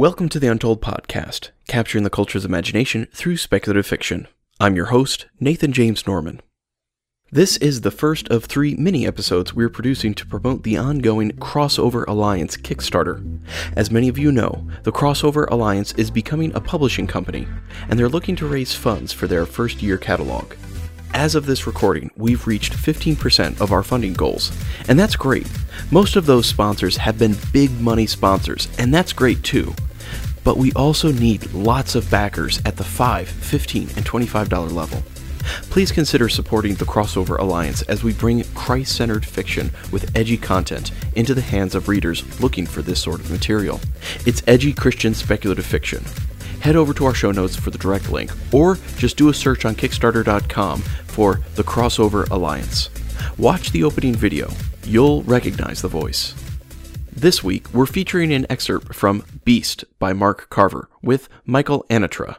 Welcome to the Untold Podcast, capturing the culture's imagination through speculative fiction. I'm your host, Nathan James Norman. This is the first of three mini episodes we're producing to promote the ongoing Crossover Alliance Kickstarter. As many of you know, the Crossover Alliance is becoming a publishing company, and they're looking to raise funds for their first year catalog. As of this recording, we've reached 15% of our funding goals, and that's great. Most of those sponsors have been big money sponsors, and that's great too. But we also need lots of backers at the $5, $15, and $25 level. Please consider supporting the Crossover Alliance as we bring Christ centered fiction with edgy content into the hands of readers looking for this sort of material. It's edgy Christian speculative fiction. Head over to our show notes for the direct link, or just do a search on Kickstarter.com for the Crossover Alliance. Watch the opening video, you'll recognize the voice. This week, we're featuring an excerpt from Beast by Mark Carver with Michael Anatra.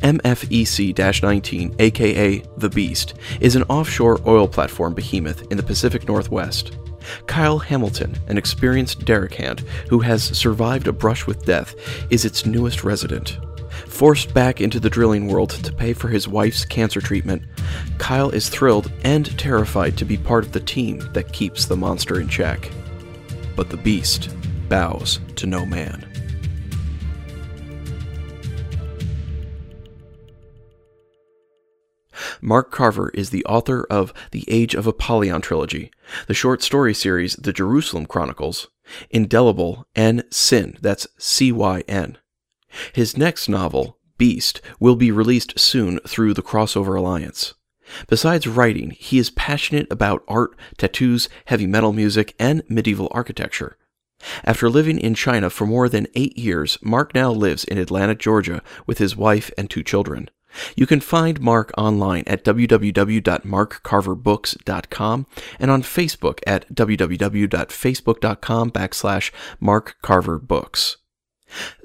MFEC 19, aka The Beast, is an offshore oil platform behemoth in the Pacific Northwest. Kyle Hamilton, an experienced derrick hand who has survived a brush with death, is its newest resident. Forced back into the drilling world to pay for his wife's cancer treatment, Kyle is thrilled and terrified to be part of the team that keeps the monster in check. But the beast bows to no man. Mark Carver is the author of The Age of Apollyon trilogy, the short story series The Jerusalem Chronicles, Indelible, and Cyn, that's C Y N. His next novel, Beast, will be released soon through the Crossover Alliance. Besides writing, he is passionate about art, tattoos, heavy metal music, and medieval architecture. After living in China for more than eight years, Mark now lives in Atlanta, Georgia, with his wife and two children. You can find Mark online at www.markcarverbooks.com and on Facebook at www.facebook.com backslash markcarverbooks.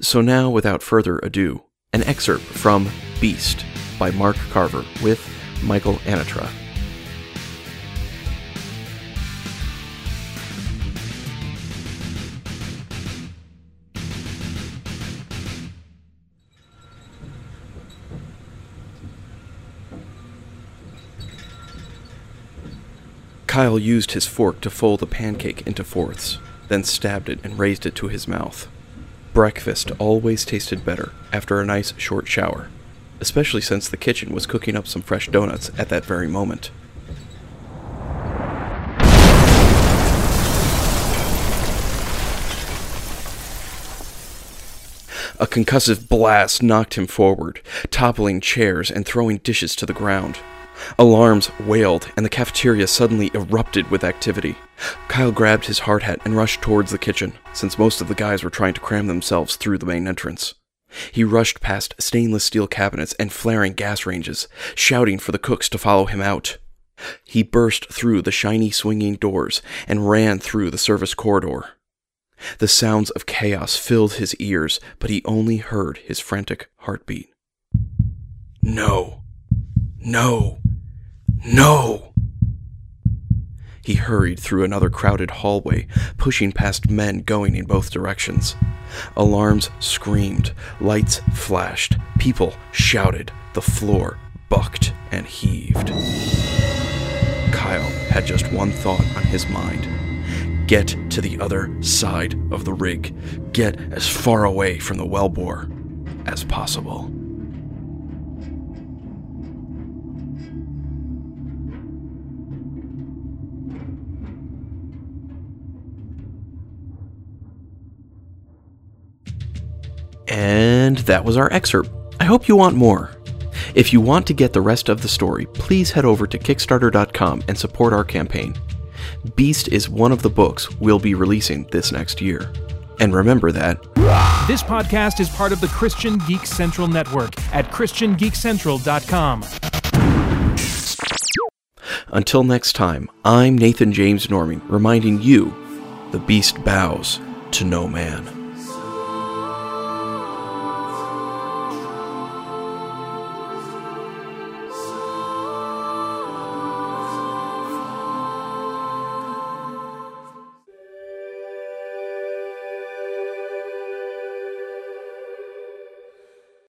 So now, without further ado, an excerpt from Beast by Mark Carver with Michael Anatra. Kyle used his fork to fold the pancake into fourths, then stabbed it and raised it to his mouth. Breakfast always tasted better after a nice short shower, especially since the kitchen was cooking up some fresh donuts at that very moment. A concussive blast knocked him forward, toppling chairs and throwing dishes to the ground. Alarms wailed, and the cafeteria suddenly erupted with activity. Kyle grabbed his hard hat and rushed towards the kitchen, since most of the guys were trying to cram themselves through the main entrance. He rushed past stainless steel cabinets and flaring gas ranges, shouting for the cooks to follow him out. He burst through the shiny swinging doors and ran through the service corridor. The sounds of chaos filled his ears, but he only heard his frantic heartbeat. No. No. No! He hurried through another crowded hallway, pushing past men going in both directions. Alarms screamed, lights flashed, people shouted, the floor bucked and heaved. Kyle had just one thought on his mind get to the other side of the rig, get as far away from the wellbore as possible. And that was our excerpt. I hope you want more. If you want to get the rest of the story, please head over to Kickstarter.com and support our campaign. Beast is one of the books we'll be releasing this next year. And remember that this podcast is part of the Christian Geek Central Network at ChristianGeekCentral.com. Until next time, I'm Nathan James Norman, reminding you the beast bows to no man.